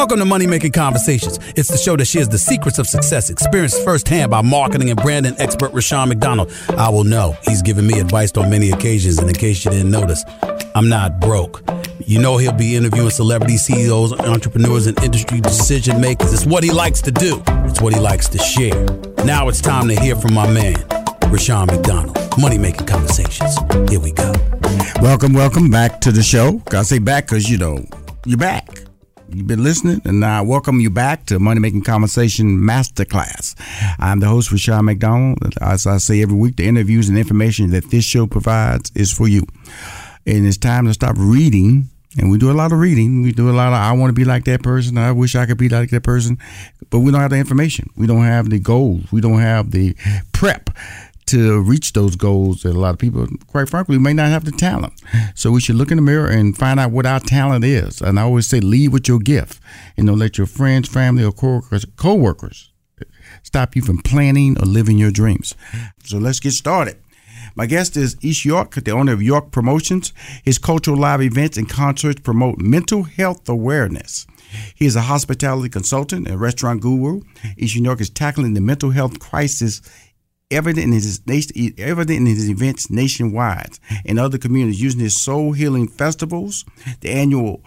Welcome to Money Making Conversations. It's the show that shares the secrets of success, experienced firsthand by marketing and branding expert Rushion McDonald. I will know he's given me advice on many occasions, and in case you didn't notice, I'm not broke. You know he'll be interviewing celebrity CEOs, entrepreneurs, and industry decision makers. It's what he likes to do. It's what he likes to share. Now it's time to hear from my man, Rushion McDonald. Money Making Conversations. Here we go. Welcome, welcome back to the show. I say back because, you know, you're back. You've been listening, and I welcome you back to Money Making Conversation Masterclass. I'm the host, Rushion McDonald. As I say every week, the interviews and information that this show provides is for you. And it's time to stop reading. And we do a lot of reading. We do a lot of, I want to be like that person. I wish I could be like that person. But we don't have the information. We don't have the goals. We don't have the prep to reach those goals that a lot of people, quite frankly, may not have the talent. So we should look in the mirror and find out what our talent is. And I always say, lead with your gift, and don't let your friends, family, or coworkers, co-workers stop you from planning or living your dreams. So let's get started. My guest is Ais York, the owner of York Promotions. His cultural live events and concerts promote mental health awareness. He is a hospitality consultant and restaurant guru. Ais York is tackling the mental health crisis evident in his evident in his events nationwide and other communities using his soul healing festivals, the annual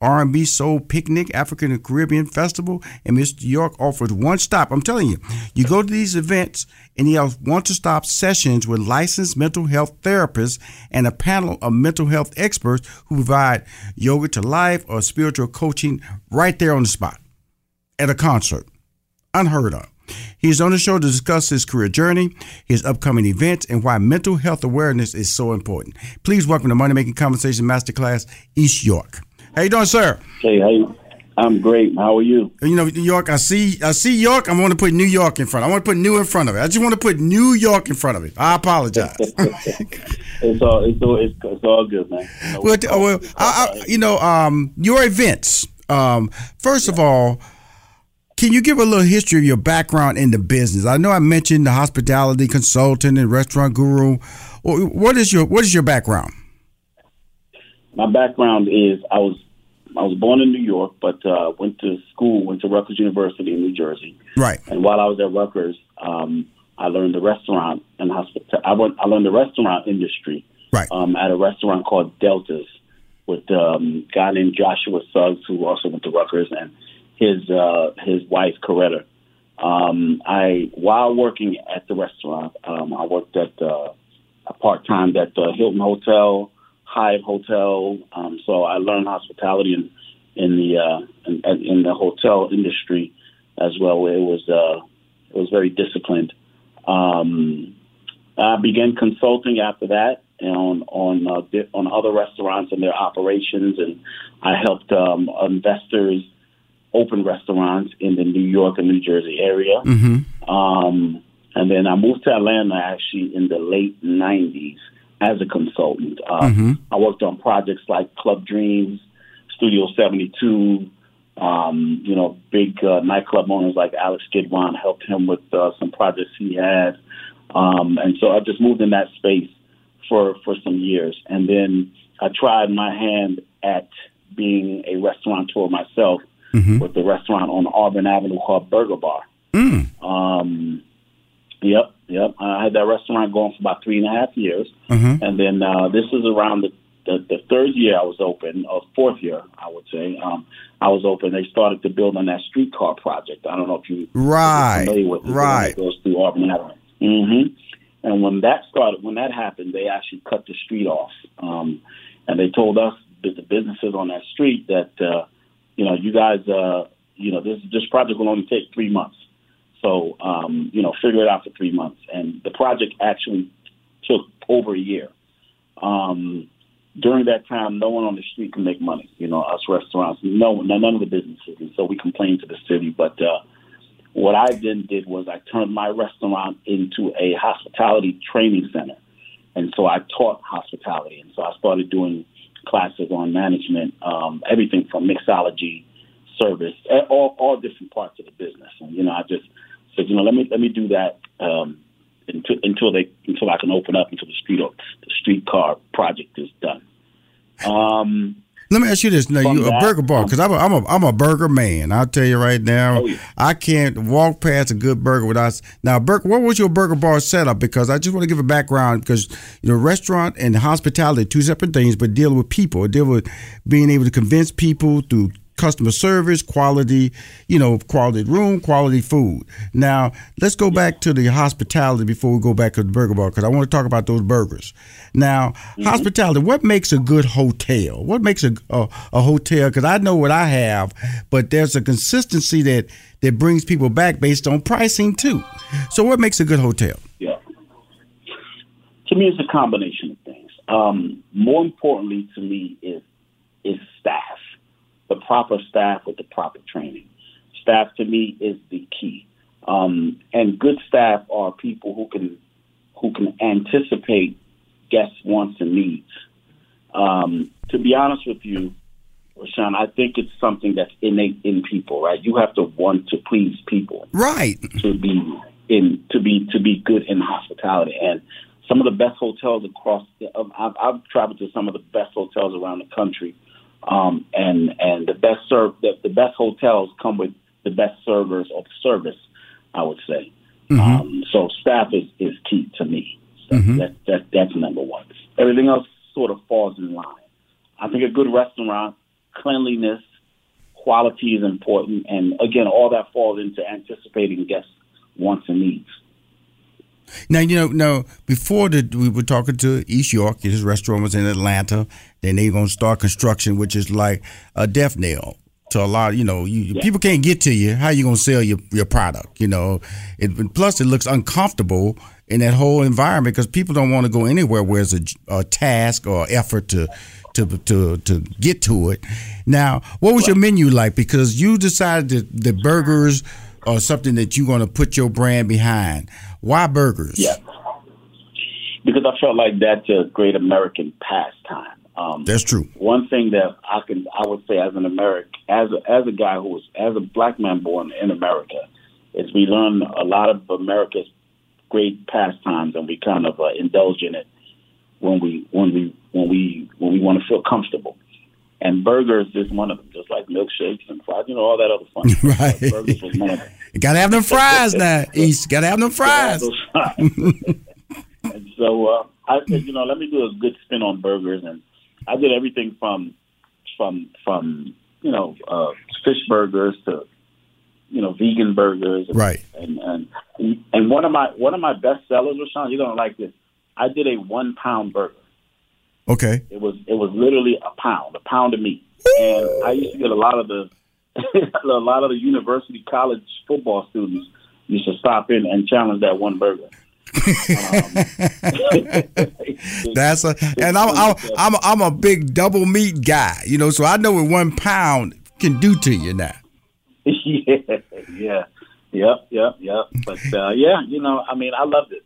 R&B Soul Picnic, African and Caribbean Festival, and Mr. York offers one stop. I'm telling you, you go to these events and he has one to stop sessions with licensed mental health therapists and a panel of mental health experts who provide yoga to life or spiritual coaching right there on the spot at a concert. Unheard of. He's on the show to discuss his career journey, his upcoming events, and why mental health awareness is so important. Please welcome to Money Making Conversation Masterclass, Ais York. How you doing, sir? Hey, hey. I'm great. How are you? You know, New York. I see. I see York. I want to put New York in front. I want to put New in front of it. I just want to put New York in front of it. I apologize. it's all. It's all. It's, all good, man. No, well, well I, I, you know, um, your events. Um, first of all, can you give a little history of your background in the business? I know I mentioned the hospitality consultant and restaurant guru. What is your What is your background? My background is I was I was born in New York, but uh, went to school, went to Rutgers University in New Jersey. Right. And while I was at Rutgers, um, I learned the restaurant and hospital. I, went, I learned the restaurant industry. Right. Um, at a restaurant called Deltas with um, a guy named Joshua Suggs, who also went to Rutgers, and his uh, his wife Coretta. Um, I while working at the restaurant, um, I worked at uh, part time at the Hilton Hotel Hyatt Hotel. Um, so I learned hospitality in in the uh, in, in the hotel industry as well. It was uh, it was very disciplined. Um, I began consulting after that on on uh, on other restaurants and their operations, and I helped um, investors open restaurants in the New York and New Jersey area. Mm-hmm. Um, and then I moved to Atlanta actually in the late '90s as a consultant. Uh, mm-hmm. I worked on projects like Club Dreams, Studio 72, um, you know, big uh, nightclub owners like Alex Gidewon helped him with uh, some projects he had. Um, and so I just moved in that space for for some years, and then I tried my hand at being a restaurateur myself Mm-hmm. with the restaurant on Auburn Avenue called Burger Bar. Mm. Um, yep, yep. I had that restaurant going for about three and a half years, Mhm. and then uh, this is around the, the the third year I was open, or fourth year I would say. Um, I was open. They started to build on that streetcar project. I don't know if you Right, if familiar with it, right. that goes through Auburn Avenue. hmm And when that started, when that happened, they actually cut the street off, um, and they told us the businesses on that street that uh, you know you guys, uh, you know this this project will only take three months. So um, you know, figure it out for three months, and the project actually took over a year. Um, during that time, no one on the street can make money. You know, us restaurants, no one, none of the businesses, and so we complained to the city. But uh, what I then did was I turned my restaurant into a hospitality training center, and so I taught hospitality, and so I started doing classes on management, um, everything from mixology, service, eh, all all different parts of the business. And you know, I just said, you know, let me let me do that um, until until they until I can open up until the street the streetcar project is done. Um, Let me ask you this: Now, you a burger bar? Because I'm a, I'm a I'm a burger man. I'll tell you right now, Oh, yeah. I can't walk past a good burger without. Now, burger, what was your burger bar setup? Because I just want to give a background because you know, restaurant and hospitality two separate things, but dealing with people, deal with being able to convince people through customer service, quality, you know, quality room, quality food. Now, let's go back to the hospitality before we go back to the burger bar because I want to talk about those burgers. Now, hospitality, what makes a good hotel? What makes a a, a hotel? Because I know what I have, but there's a consistency that that brings people back based on pricing too. So, what makes a good hotel? Yeah. To me, it's a combination of things. Um, more importantly, to me, is is the proper staff with the proper training. Staff to me is the key, um, and good staff are people who can who can anticipate guests' wants and needs. Um, to be honest with you, Rushion, I think it's something that's innate in people, right? You have to want to please people Right. to be in to be to be good in hospitality and some of the best hotels across the, I've, I've traveled to some of the best hotels around the country um, and and the best serve the, the best hotels come with the best servers of service I would say. Um, so staff is, is key to me. So that, that that's number one. Everything else sort of falls in line. I think a good restaurant cleanliness quality is important. And again all that falls into anticipating guests wants and needs Now you know, now before the we were talking to Ais York, his restaurant was in Atlanta. Then they're gonna start construction, which is like a death nail to a lot. You know, you, people can't get to you. How you gonna sell your your product? You know, it, plus it looks uncomfortable in that whole environment because people don't want to go anywhere where it's a, a task or effort to to to to get to it. Now, what was your menu like? Because you decided that the burgers are something that you're gonna put your brand behind. Why burgers? Yeah. Because I felt like that's a great American pastime. Um, That's true. one thing that I can I would say as an American as a, as a guy who was as a black man born in America is we learn a lot of America's great pastimes and we kind of uh, indulge in it when we when we when we when we want to feel comfortable. And burgers is one of them, just like milkshakes and fries, you know, all that other fun. Right. Burgers was one of them. You gotta have them fries now, Ais. Gotta have them fries. and so uh, I said, you know, let me do a good spin on burgers, and I did everything from from from you know uh, fish burgers to you know vegan burgers, and, Right. And and and one of my one of my best sellers, Rushion, you're gonna like this. I did a one pound burger. Okay. It was it was literally a pound, a pound of meat, and I used to get a lot of the a lot of the university college football students used to stop in and challenge that one burger. That's a and I'm I'm I'm a, I'm a big double meat guy, you know, so I know what one pound can do to you now. yeah, yeah, yep, yep, yep. But uh, yeah, you know, I mean, I loved it.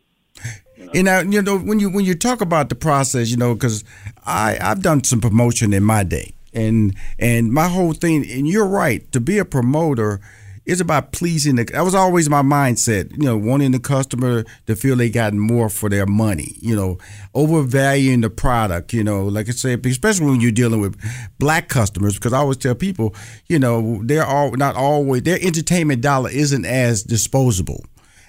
And now, you know, when you when you talk about the process, you know, because I I've done some promotion in my day, and and my whole thing, and you're right, to be a promoter it's about pleasing the. That was always my mindset. You know, wanting the customer to feel they got more for their money. You know, overvaluing the product. You know, like I said, especially when you're dealing with black customers, because I always tell people, you know, they're all not always their entertainment dollar isn't as disposable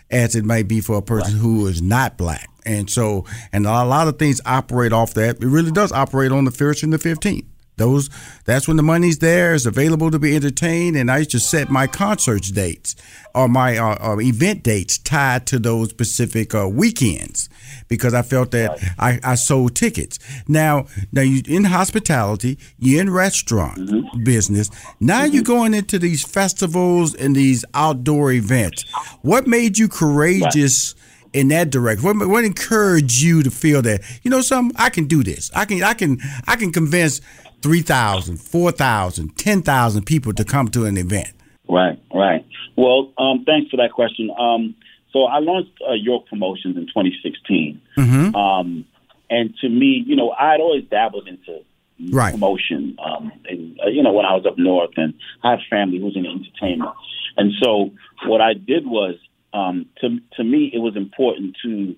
as it might be for a person right. who is not black. And so, and a lot of things operate off that. It really does operate on the first and the 15th. Those that's when the money's there, it's available to be entertained, and I used to set my concert dates or my uh, uh, event dates tied to those specific uh, weekends because I felt that I, I, sold tickets. Now, now you in hospitality, you're in restaurant mm-hmm. business. Now mm-hmm. you're going into these festivals and these outdoor events. What made you courageous? Right in that direction? What, what encouraged you to feel that you know something? I can do this. I can I can I can convince 3,000, 4,000, 10,000 people to come to an event? Right, right. Well, um, thanks for that question. Um, so I launched uh, York Promotions in 2016. Mm-hmm. Um, and to me, you know, I had always dabbled into right. promotion. Um, and, uh, you know, when I was up north, and I have family who's in entertainment. And so what I did was, um, to to me, it was important to,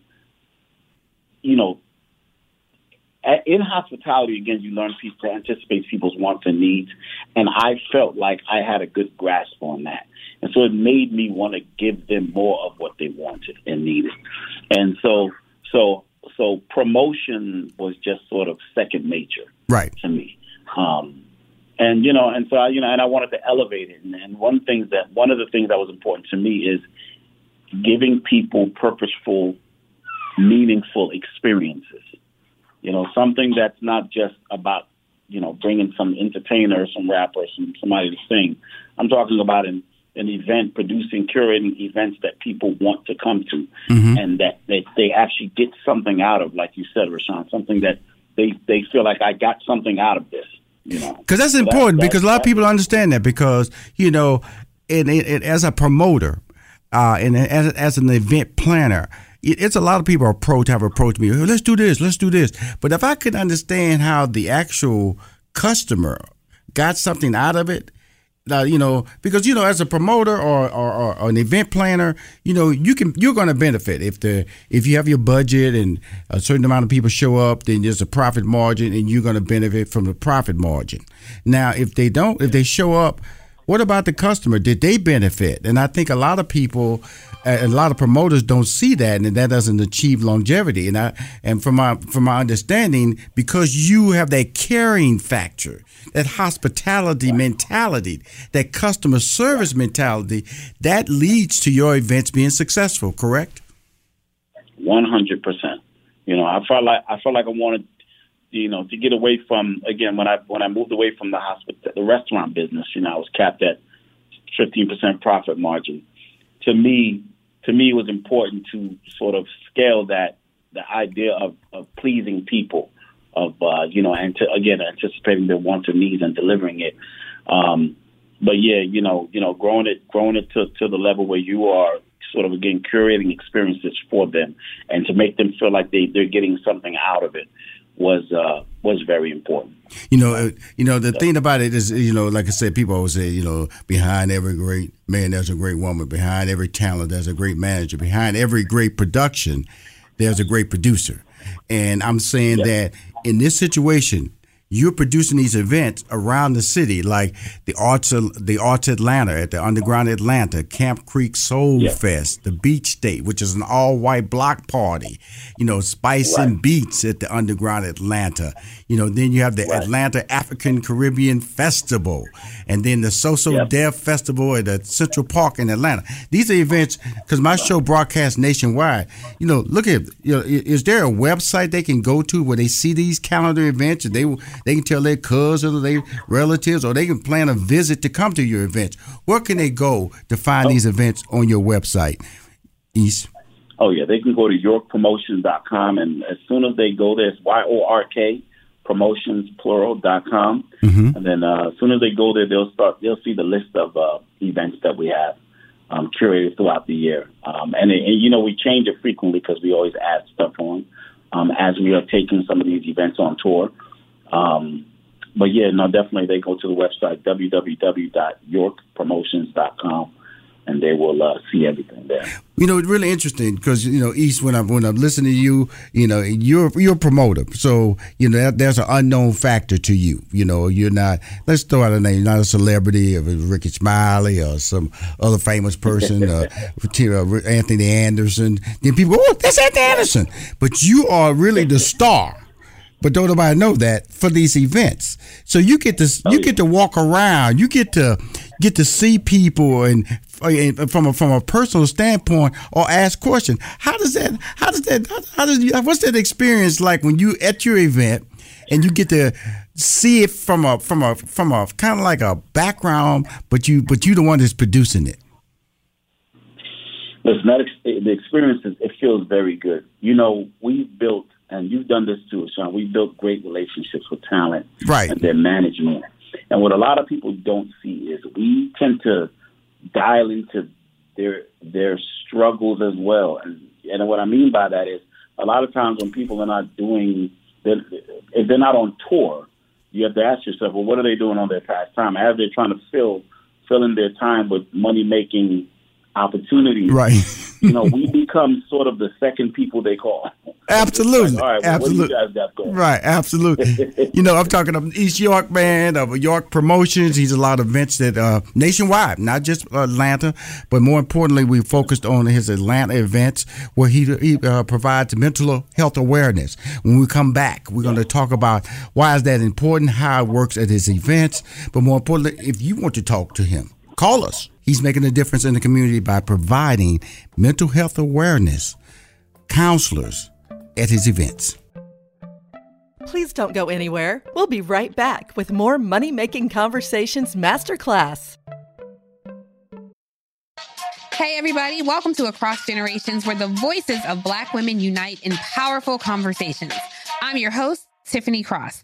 you know, in hospitality, again, you learn people to anticipate people's wants and needs, and I felt like I had a good grasp on that, and so it made me want to give them more of what they wanted and needed, and so so so promotion was just sort of second nature, right, to me. Um, and you know, and so I, you know, and I wanted to elevate it. And, and one thing that one of the things that was important to me is giving people purposeful, meaningful experiences you know, something that's not just about, you know, bringing some entertainer, some rapper, some somebody to sing. I'm talking about an an event, producing, curating events that people want to come to, mm-hmm. and that they, they actually get something out of, like you said, Rushion, something that they they feel like I got something out of this. You know, because that's important. That, because a lot of people understand that because you know, and, as a promoter, uh, and as as an event planner, it's a lot of people approach have approached me. Let's do this. Let's do this. But if I could understand how the actual customer got something out of it, uh, you know, because you know, as a promoter or, or, or, an event planner, you know, you can you're going to benefit if the if you have your budget and a certain amount of people show up, then there's a profit margin, and you're going to benefit from the profit margin. Now, if they don't, if they show up what about the customer? Did they benefit? And I think a lot of people, a lot of promoters don't see that, and that doesn't achieve longevity. And I, and from my from my understanding, because you have that caring factor, that hospitality mentality, that customer service mentality, that leads to your events being successful. Correct? One hundred percent. You know, I felt like I felt like I wanted you know, to get away from again when I when I moved away from the hospital, the restaurant business, you know, I was capped at 15% profit margin. To me, to me, it was important to sort of scale that the idea of, of pleasing people, of uh, you know, and to, again anticipating their wants and needs and delivering it. Um, but yeah, you know, you know, growing it, growing it to, to the level where you are sort of again curating experiences for them and to make them feel like they, they're getting something out of it was uh, was very important. You know, uh, you know the so, thing about it is, you know, like I said, people always say, you know, behind every great man, there's a great woman. Behind every talent, there's a great manager. Behind every great production, there's a great producer. And I'm saying yeah. that in this situation, you're producing these events around the city, like the Arts, the Arts Atlanta at the Underground Atlanta, Camp Creek Soul yeah. Fest, the Beach State, which is an all-white block party, you know, Spice right. and Beats at the Underground Atlanta. You know, then you have the right. Atlanta African Caribbean Festival, and then the So So yep. Deaf Festival at the Central Park in Atlanta. These are events because my show broadcasts nationwide. You know, look at you know, is there a website they can go to where they see these calendar events and they they can tell their cousins or their relatives, or they can plan a visit to come to your events. Where can they go to find oh. these events on your website, Ais? Oh yeah, they can go to yorkpromotions.com, and as soon as they go there, it's Y O R K promotions plural.com. Mm-hmm. And then uh, as soon as they go there, they'll start. They'll see the list of uh, events that we have um, curated throughout the year. Um, and, it, and, you know, we change it frequently because we always add stuff on um, as we are taking some of these events on tour. Um, but yeah, no, definitely they go to the website www.yorkpromotions.com and they will uh, see everything there. You know, it's really interesting because you know, Ais. When I'm when I'm listening to you, you know, you're you're a promoter, so you know that, there's an unknown factor to you. You know, you're not. Let's throw out a name. You're not a celebrity of Rickey Smiley or some other famous person, uh, Anthony Anderson. Then people, go, oh, that's Anthony Anderson. But you are really the star but don't nobody know that for these events. So you get to oh, you yeah. get to walk around, you get to get to see people and from a, from a personal standpoint or ask questions. How does that? How does that? How does you? What's that experience like when you at your event and you get to see it from a from a from a kind of like a background, but you but you the one that's producing it. Listen, that ex- the experience is, it feels very good. You know, we built and you've done this too, Sean. We built great relationships with talent right. and their management. And what a lot of people don't see is we tend to dial into their their struggles as well. And and what I mean by that is a lot of times when people are not doing if they're not on tour, you have to ask yourself, well, what are they doing on their pastime as they're trying to fill fill in their time with money making opportunities. Right. You know, we become sort of the second people they call. Absolutely. Like, All right, well, absolutely. Right, absolutely. you know, I'm talking of Ais York man, of York Promotions. He's a lot of events that uh, nationwide, not just Atlanta, but more importantly, we focused on his Atlanta events where he, he uh, provides mental health awareness. When we come back, we're going to talk about why is that important, how it works at his events, but more importantly, if you want to talk to him, call us. He's making a difference in the community by providing mental health awareness, counselors at his events. Please don't go anywhere. We'll be right back with more Money Making Conversations Masterclass. Hey, everybody, welcome to Across Generations, where the voices of Black women unite in powerful conversations. I'm your host, Tiffany Cross.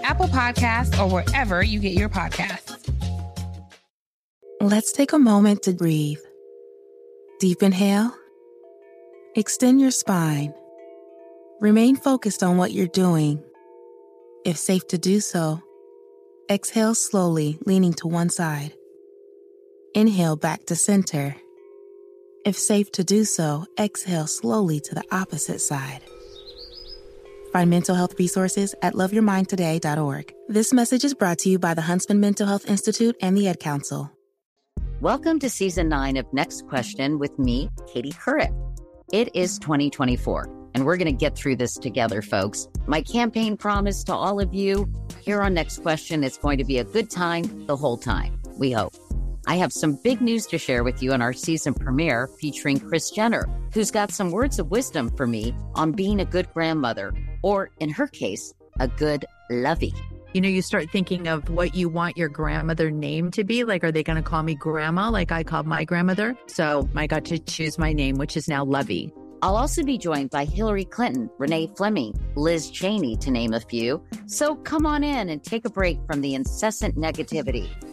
Apple Podcasts, or wherever you get your podcasts. Let's take a moment to breathe. Deep inhale Extend your spine. Remain focused on what you're doing. If safe to do so, exhale slowly, leaning to one side. Inhale back to center. If safe to do so, exhale slowly to the opposite side. Find mental health resources at loveyourmindtoday.org. This message is brought to you by the Huntsman Mental Health Institute and the Ad Council. Welcome to season nine of Next Question with me, Katie Couric. It is 2024, and we're going to get through this together, folks. My campaign promise to all of you here on Next Question is going to be a good time the whole time. We hope. I have some big news to share with you in our season premiere featuring Kris Jenner, who's got some words of wisdom for me on being a good grandmother, or in her case, a good lovey you know, you start thinking of what you want your grandmother name to be. Like, are they going to call me grandma like I called my grandmother? So I got to choose my name, which is now Lovey. I'll also be joined by Hillary Clinton, Renee Fleming, Liz Cheney, to name a few. So come on in and take a break from the incessant negativity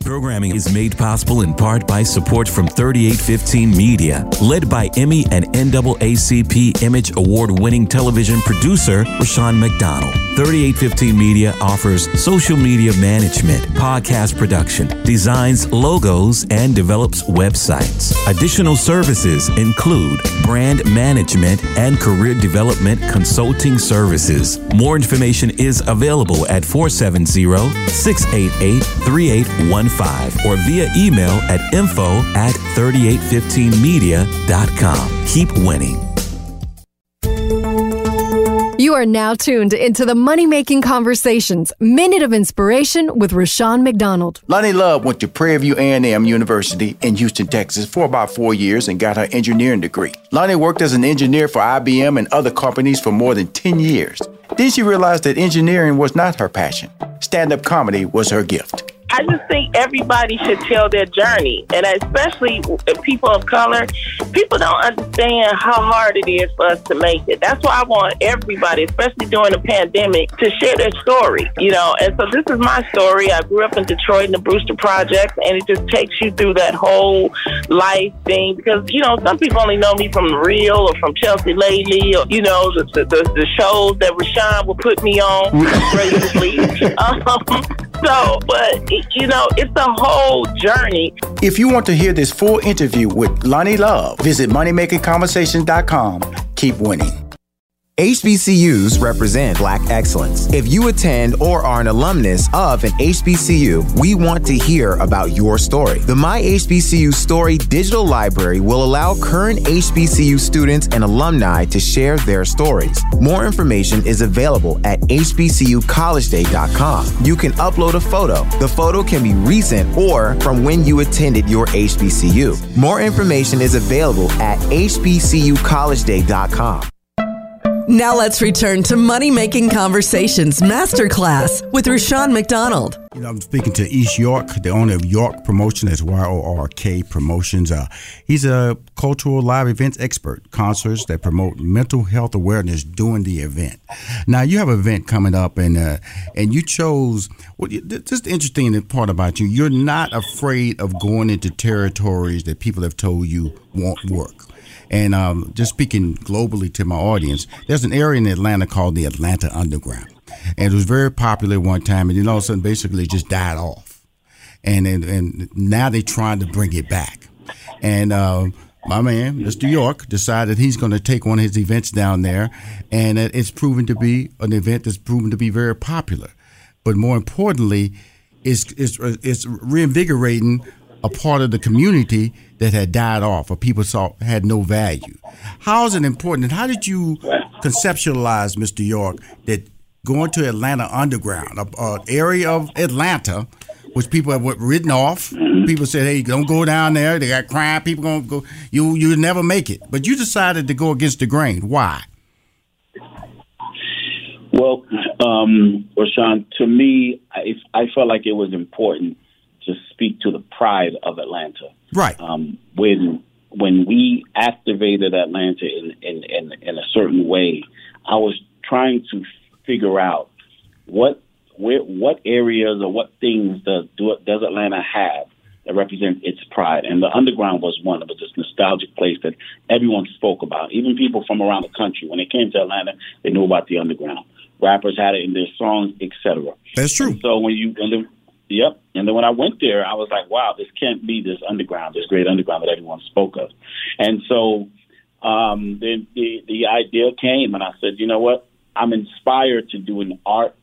Programming is made possible in part by support from 3815 Media, led by Emmy and NAACP Image Award winning television producer Rushion McDonald. 3815 Media offers social media management, podcast production, designs logos, and develops websites. Additional services include brand management and career development consulting services. More information is available at 470 688 3815 or via email at info at 3815media.com. Keep winning. You are now tuned into the Money Making Conversations Minute of Inspiration with Rushion McDonald. Loni Love went to Prairie View A&M University in Houston, Texas for about four years and got her engineering degree. Loni worked as an engineer for IBM and other companies for more than 10 years. Then she realized that engineering was not her passion. Stand-up comedy was her gift. I just think everybody should tell their journey, and especially people of color. People don't understand how hard it is for us to make it. That's why I want everybody, especially during the pandemic, to share their story. You know, and so this is my story. I grew up in Detroit in the Brewster Project, and it just takes you through that whole life thing because you know some people only know me from Real or from Chelsea Lately or you know the the, the, the shows that Rushion would put me on regularly. um, so, but you know, it's a whole journey. If you want to hear this full interview with Loni Love, visit moneymakingconversation.com. Keep winning. HBCUs represent Black excellence. If you attend or are an alumnus of an HBCU, we want to hear about your story. The My HBCU Story digital library will allow current HBCU students and alumni to share their stories. More information is available at hbcucollegeday.com. You can upload a photo. The photo can be recent or from when you attended your HBCU. More information is available at hbcucollegeday.com. Now let's return to Money Making Conversations Masterclass with Rushion McDonald. You know, I'm speaking to Ais York, the owner of York Promotion, that's Y O R K Promotions. Uh, he's a cultural live events expert, concerts that promote mental health awareness during the event. Now, you have an event coming up, and uh, and you chose. Well, just the interesting part about you, you're not afraid of going into territories that people have told you won't work. And um, just speaking globally to my audience, there's an area in Atlanta called the Atlanta Underground. And it was very popular one time, and then all of a sudden, basically, it just died off. And, and, and now they're trying to bring it back. And uh, my man, Mr. York, decided he's going to take one of his events down there, and it's proven to be an event that's proven to be very popular. But more importantly, it's, it's, it's reinvigorating a part of the community that had died off or people saw had no value. How is it important? And how did you conceptualize, Mr. York, that going to Atlanta Underground, an area of Atlanta, which people have written off. People said, "Hey, don't go down there. They got crime. People gonna go. You you never make it." But you decided to go against the grain. Why? Well, um, Rushion, to me, I, I felt like it was important to speak to the pride of Atlanta. Right. Um, when when we activated Atlanta in, in, in, in a certain way, I was trying to figure out what where, what areas or what things does does Atlanta have that represent its pride? And the underground was one. It was this nostalgic place that everyone spoke about. Even people from around the country, when they came to Atlanta, they knew about the underground. Rappers had it in their songs, etc. That's true. And so when you and Yep. And then when I went there, I was like, wow, this can't be this underground, this great underground that everyone spoke of. And so um, the, the, the idea came, and I said, you know what? I'm inspired to do an art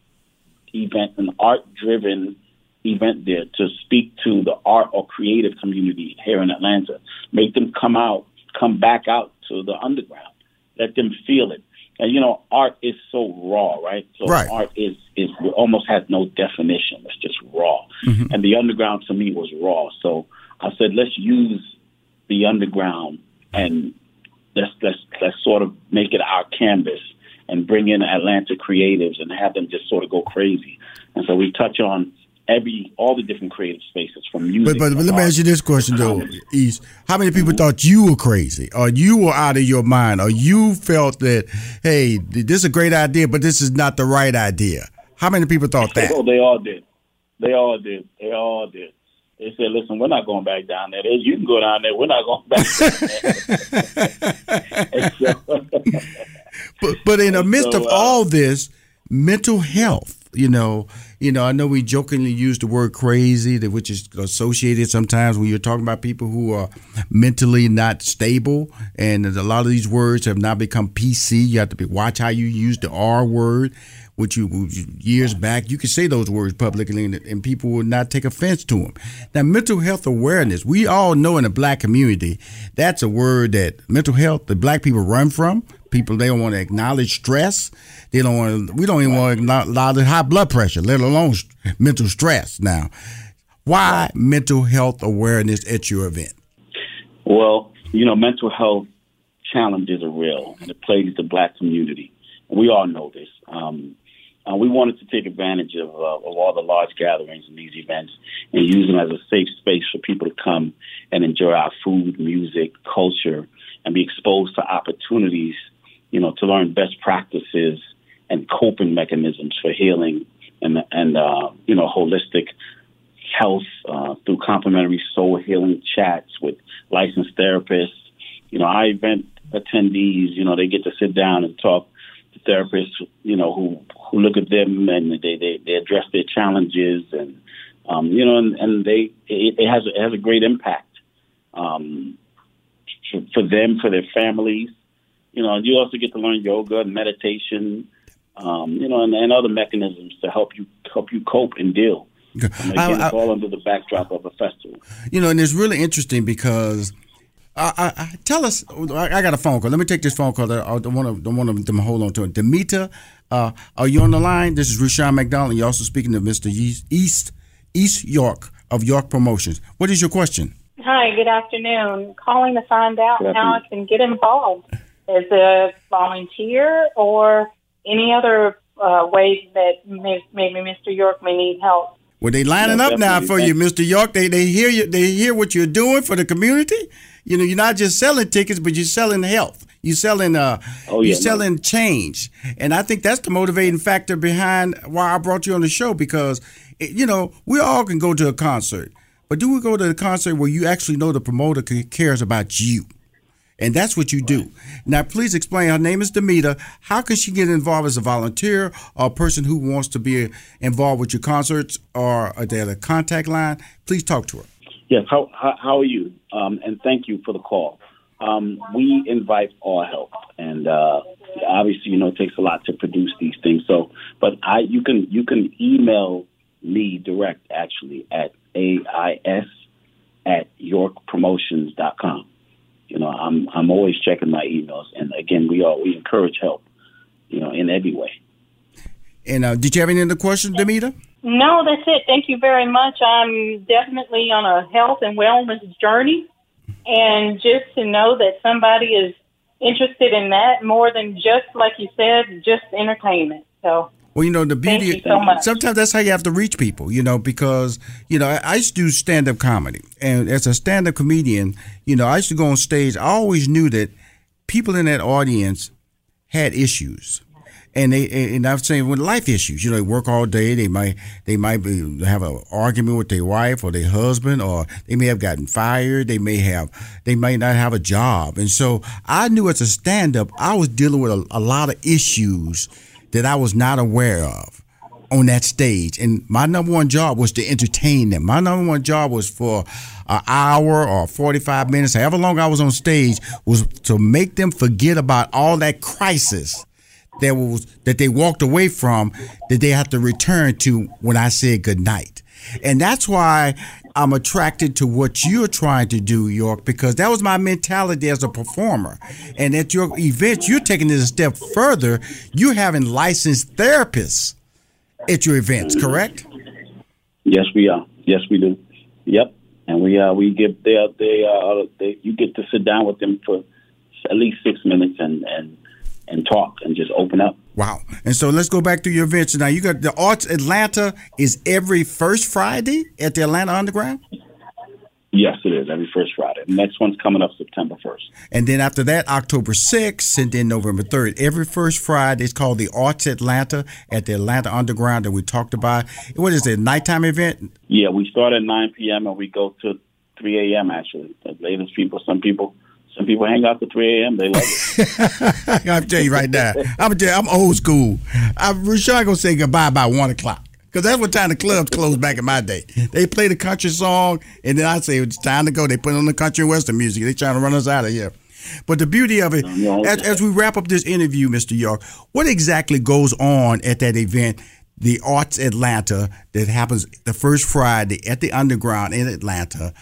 event, an art driven event there to speak to the art or creative community here in Atlanta. Make them come out, come back out to the underground. Let them feel it and you know, art is so raw, right? So right. art is is almost has no definition. It's just raw. Mm-hmm. And the underground to me was raw. So I said, let's use the underground and let's let's let's sort of make it our canvas and bring in Atlanta creatives and have them just sort of go crazy. And so we touch on every all the different creative spaces from music. But, but, but let me ask you this question though, Ais. How many people thought you were crazy, or you were out of your mind, or you felt that hey, this is a great idea, but this is not the right idea? How many people thought that? Oh, they all did. They all did. They all did. They said, "Listen, we're not going back down there. You can go down there. We're not going back." but but in the midst so, of uh, all this, mental health. You know, you know. I know we jokingly use the word crazy, which is associated sometimes when you're talking about people who are mentally not stable, and a lot of these words have now become PC. You have to be, watch how you use the R word which you years back you could say those words publicly and, and, people would not take offense to them. Now, mental health awareness, we all know in the black community that's a word that mental health the black people run from. People they don't want to acknowledge stress. They don't want. To, we don't even want to acknowledge high blood pressure, let alone mental stress. Now, why mental health awareness at your event? Well, you know, mental health challenges are real and it plagues the black community. We all know this. Um, uh, we wanted to take advantage of, uh, of all the large gatherings and these events and use them as a safe space for people to come and enjoy our food, music, culture, and be exposed to opportunities, you know, to learn best practices and coping mechanisms for healing and and uh, you know holistic health uh, through complementary soul healing chats with licensed therapists. You know, our event attendees, you know, they get to sit down and talk to therapists, you know, who who look at them and they they, they address their challenges and um, you know, and, and they it, it has it has a great impact um, for, for them, for their families. You know, you also get to learn yoga and meditation, um, you know, and, and other mechanisms to help you help you cope and deal. And again, I, I, it's all under the backdrop of a festival. You know, and it's really interesting because I, I, tell us. I, got a phone call. Let me take this phone call. I don't want to don't want them to hold on to it. Demita, uh, are you on the line? This is Rushion McDonald. You're also speaking to Mr. Ais Ais York of York Promotions. What is your question? Hi. Good afternoon. Calling to find out how I can get involved as a volunteer or any other uh, ways that may, maybe Mr. York may need help. Well, they lining up now for you, Mr. York. They they hear you. They hear what you're doing for the community you know, you're not just selling tickets, but you're selling health. You're selling uh oh, yeah, you're selling no. change. And I think that's the motivating factor behind why I brought you on the show because it, you know, we all can go to a concert. But do we go to the concert where you actually know the promoter cares about you? And that's what you do. Right. Now, please explain. Her name is Demita. How can she get involved as a volunteer or a person who wants to be involved with your concerts or are there a contact line? Please talk to her. Yes. How how, how are you? Um, and thank you for the call. Um, we invite all help, and uh, obviously, you know, it takes a lot to produce these things. So, but I you can you can email me direct actually at ais at yorkpromotions.com. You know, I'm I'm always checking my emails, and again, we all we encourage help. You know, in every way. And uh, did you have any other questions, Demita? No, that's it. Thank you very much. I'm definitely on a health and wellness journey. And just to know that somebody is interested in that more than just, like you said, just entertainment. So. Well, you know, the beauty, so sometimes that's how you have to reach people, you know, because, you know, I, used to do stand up comedy. And as a stand up comedian, you know, I used to go on stage. I always knew that people in that audience had issues and they and I'm saying with life issues, you know, they work all day. They might they might be, have an argument with their wife or their husband, or they may have gotten fired. They may have they might not have a job, and so I knew as a stand up, I was dealing with a, a lot of issues that I was not aware of on that stage. And my number one job was to entertain them. My number one job was for an hour or 45 minutes, however long I was on stage, was to make them forget about all that crisis that was that they walked away from that they have to return to when I said good night. And that's why I'm attracted to what you're trying to do, York, because that was my mentality as a performer. And at your events, you're taking it a step further. You're having licensed therapists at your events, correct? Yes, we are. Yes, we do. Yep. And we uh we give they they uh they you get to sit down with them for at least six minutes and and and talk and just open up. Wow. And so let's go back to your events. Now you got the Arts Atlanta is every first Friday at the Atlanta Underground? Yes, it is every first Friday. The next one's coming up September 1st. And then after that, October 6th, and then November 3rd. Every first Friday, it's called the Arts Atlanta at the Atlanta Underground that we talked about. What is it, nighttime event? Yeah, we start at 9 p.m. and we go to 3 a.m. actually. The latest people, some people Some people hang out to 3 a.m. They love it. I'm tell you right now. I'm tell you, I'm old school. I'm Rushion gonna say goodbye by one o'clock. Cause that's what time the clubs closed back in my day. They play the country song, and then I say it's time to go. They put on the country and western music. They trying to run us out of here. But the beauty of it, as, as we wrap up this interview, Mr. York, what exactly goes on at that event, the Arts Atlanta, that happens the first Friday at the Underground in Atlanta,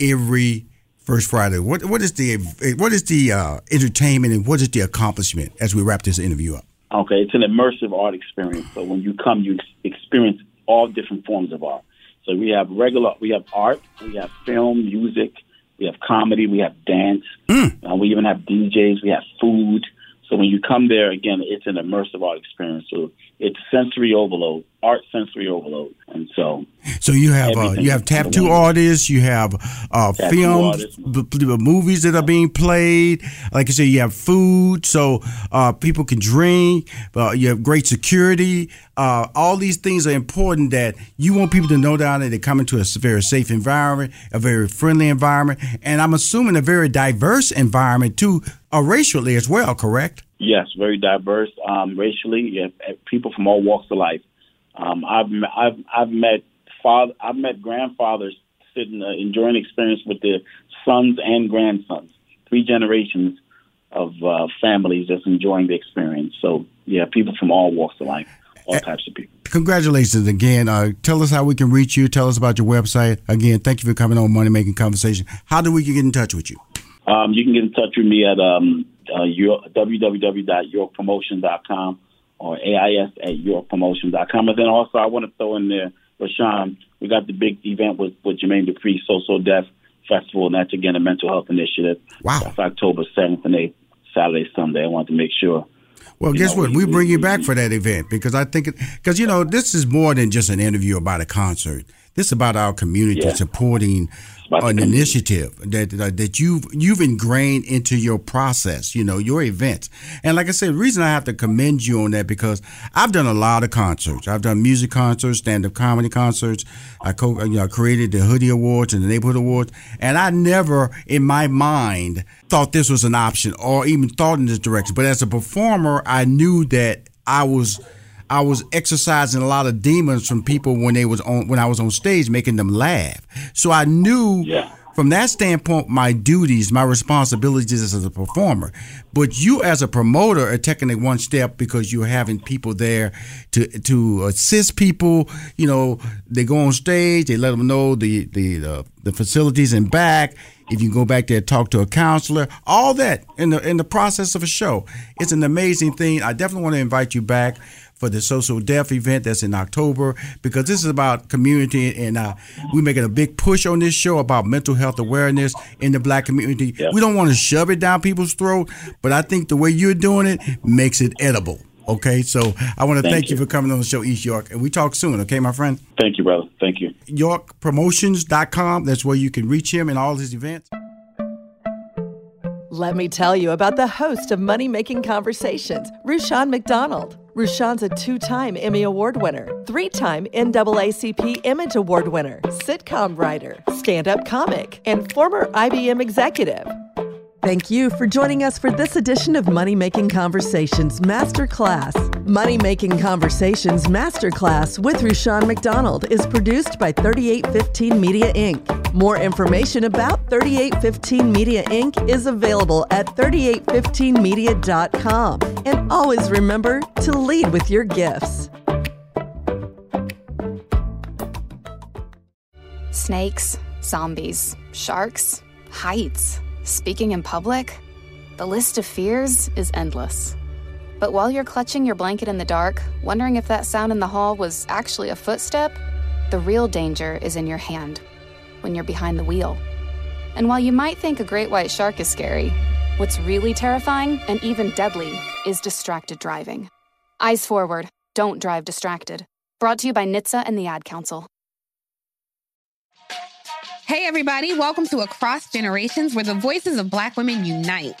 every first Friday? What what is the what is the uh, entertainment and what is the accomplishment as we wrap this interview up? Okay, it's an immersive art experience. So when you come, you experience all different forms of art. So we have regular, we have art, we have film, music, we have comedy, we have dance, mm. uh, we even have DJs, we have food. So when you come there, again, it's an immersive art experience. So it's sensory overload, art sensory overload, and so. So you have uh, you have tattoo artists, you have uh, films, b- b- movies that are being played. Like I said, you have food, so uh, people can drink. Uh, you have great security. Uh, all these things are important that you want people to know down there. They come into a very safe environment, a very friendly environment, and I'm assuming a very diverse environment too, uh, racially as well. Correct? Yes, very diverse um, racially. Have people from all walks of life. Um, I've I've I've met father I've met grandfathers sitting uh, enjoying experience with their sons and grandsons, three generations of uh, families just enjoying the experience. So yeah, people from all walks of life, all types of people. Congratulations again. Uh, tell us how we can reach you. Tell us about your website. Again, thank you for coming on Money Making Conversation. How do we get in touch with you? Um, you can get in touch with me at um, uh, your, www.yorkpromotion.com or AIS at yorkpromotion.com. And then also, I want to throw in there, Rushion, we got the big event with, with Jermaine Dupri, So So Def Festival, and that's again a mental health initiative. Wow. That's October 7th and 8th, Saturday, Sunday. I want to make sure. Well, guess know, what? We, we bring you back for that event because I think, because, you know, this is more than just an interview about a concert. This is about our community yeah. supporting an initiative that that you've you've ingrained into your process, you know, your events. And like I said, the reason I have to commend you on that because I've done a lot of concerts. I've done music concerts, stand up comedy concerts. I co- you know, created the Hoodie Awards and the Neighborhood Awards, and I never in my mind thought this was an option or even thought in this direction. But as a performer, I knew that I was I was exercising a lot of demons from people when they was on when I was on stage, making them laugh. So I knew yeah. from that standpoint my duties, my responsibilities as a performer. But you as a promoter are taking it one step because you're having people there to to assist people. You know, they go on stage, they let them know the the the, the facilities and back. If you go back there, talk to a counselor, all that in the in the process of a show. It's an amazing thing. I definitely want to invite you back for the social So Def event that's in October because this is about community and uh, we're making a big push on this show about mental health awareness in the black community. Yep. We don't want to shove it down people's throat, but I think the way you're doing it makes it edible. Okay, so I want to thank, thank you. you. for coming on the show, Ais York, and we talk soon. Okay, my friend. Thank you, brother. Thank you. YorkPromotions.com. That's where you can reach him and all his events. Let me tell you about the host of Money Making Conversations, Rushion McDonald. Rushion's a two time Emmy Award winner, three time NAACP Image Award winner, sitcom writer, stand up comic, and former IBM executive. Thank you for joining us for this edition of Money Making Conversations Masterclass. Money Making Conversations Masterclass with Rushion McDonald is produced by 3815 Media Inc. More information about 3815 Media Inc. is available at 3815media.com. And always remember to lead with your gifts. Snakes, zombies, sharks, heights. Speaking in public, the list of fears is endless. But while you're clutching your blanket in the dark, wondering if that sound in the hall was actually a footstep, the real danger is in your hand when you're behind the wheel. And while you might think a great white shark is scary, what's really terrifying and even deadly is distracted driving. Eyes forward, don't drive distracted. Brought to you by NHTSA and the Ad Council. Hey, everybody, welcome to Across Generations, where the voices of Black women unite.